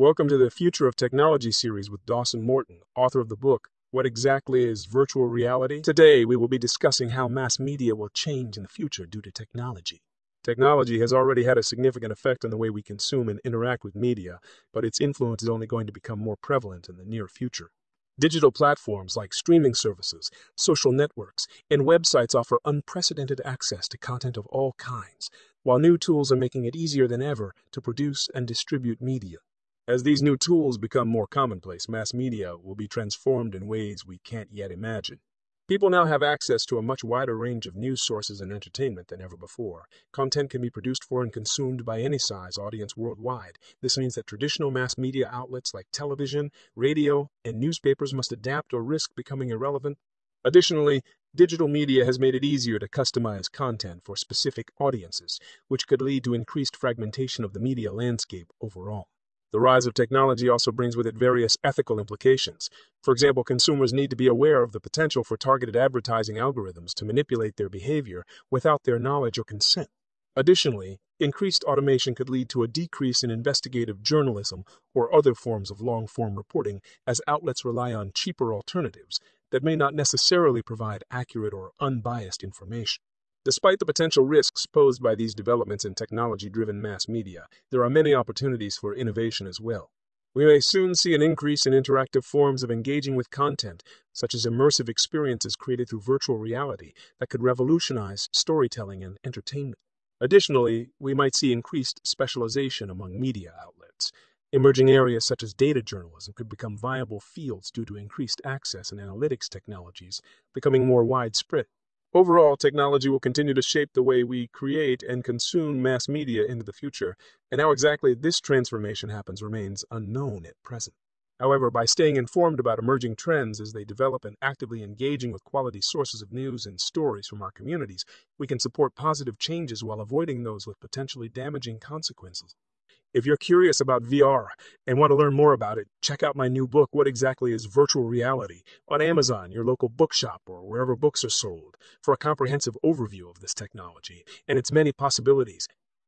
Welcome to the Future of Technology series with Dawson Morton, author of the book, What Exactly is Virtual Reality? Today, we will be discussing how mass media will change in the future due to technology. Technology has already had a significant effect on the way we consume and interact with media, but its influence is only going to become more prevalent in the near future. Digital platforms like streaming services, social networks, and websites offer unprecedented access to content of all kinds, while new tools are making it easier than ever to produce and distribute media. As these new tools become more commonplace, mass media will be transformed in ways we can't yet imagine. People now have access to a much wider range of news sources and entertainment than ever before. Content can be produced for and consumed by any size audience worldwide. This means that traditional mass media outlets like television, radio, and newspapers must adapt or risk becoming irrelevant. Additionally, digital media has made it easier to customize content for specific audiences, which could lead to increased fragmentation of the media landscape overall. The rise of technology also brings with it various ethical implications. For example, consumers need to be aware of the potential for targeted advertising algorithms to manipulate their behavior without their knowledge or consent. Additionally, increased automation could lead to a decrease in investigative journalism or other forms of long form reporting as outlets rely on cheaper alternatives that may not necessarily provide accurate or unbiased information. Despite the potential risks posed by these developments in technology driven mass media, there are many opportunities for innovation as well. We may soon see an increase in interactive forms of engaging with content, such as immersive experiences created through virtual reality that could revolutionize storytelling and entertainment. Additionally, we might see increased specialization among media outlets. Emerging areas such as data journalism could become viable fields due to increased access and analytics technologies becoming more widespread. Overall, technology will continue to shape the way we create and consume mass media into the future, and how exactly this transformation happens remains unknown at present. However, by staying informed about emerging trends as they develop and actively engaging with quality sources of news and stories from our communities, we can support positive changes while avoiding those with potentially damaging consequences. If you're curious about VR and want to learn more about it, check out my new book, What Exactly is Virtual Reality, on Amazon, your local bookshop, or wherever books are sold, for a comprehensive overview of this technology and its many possibilities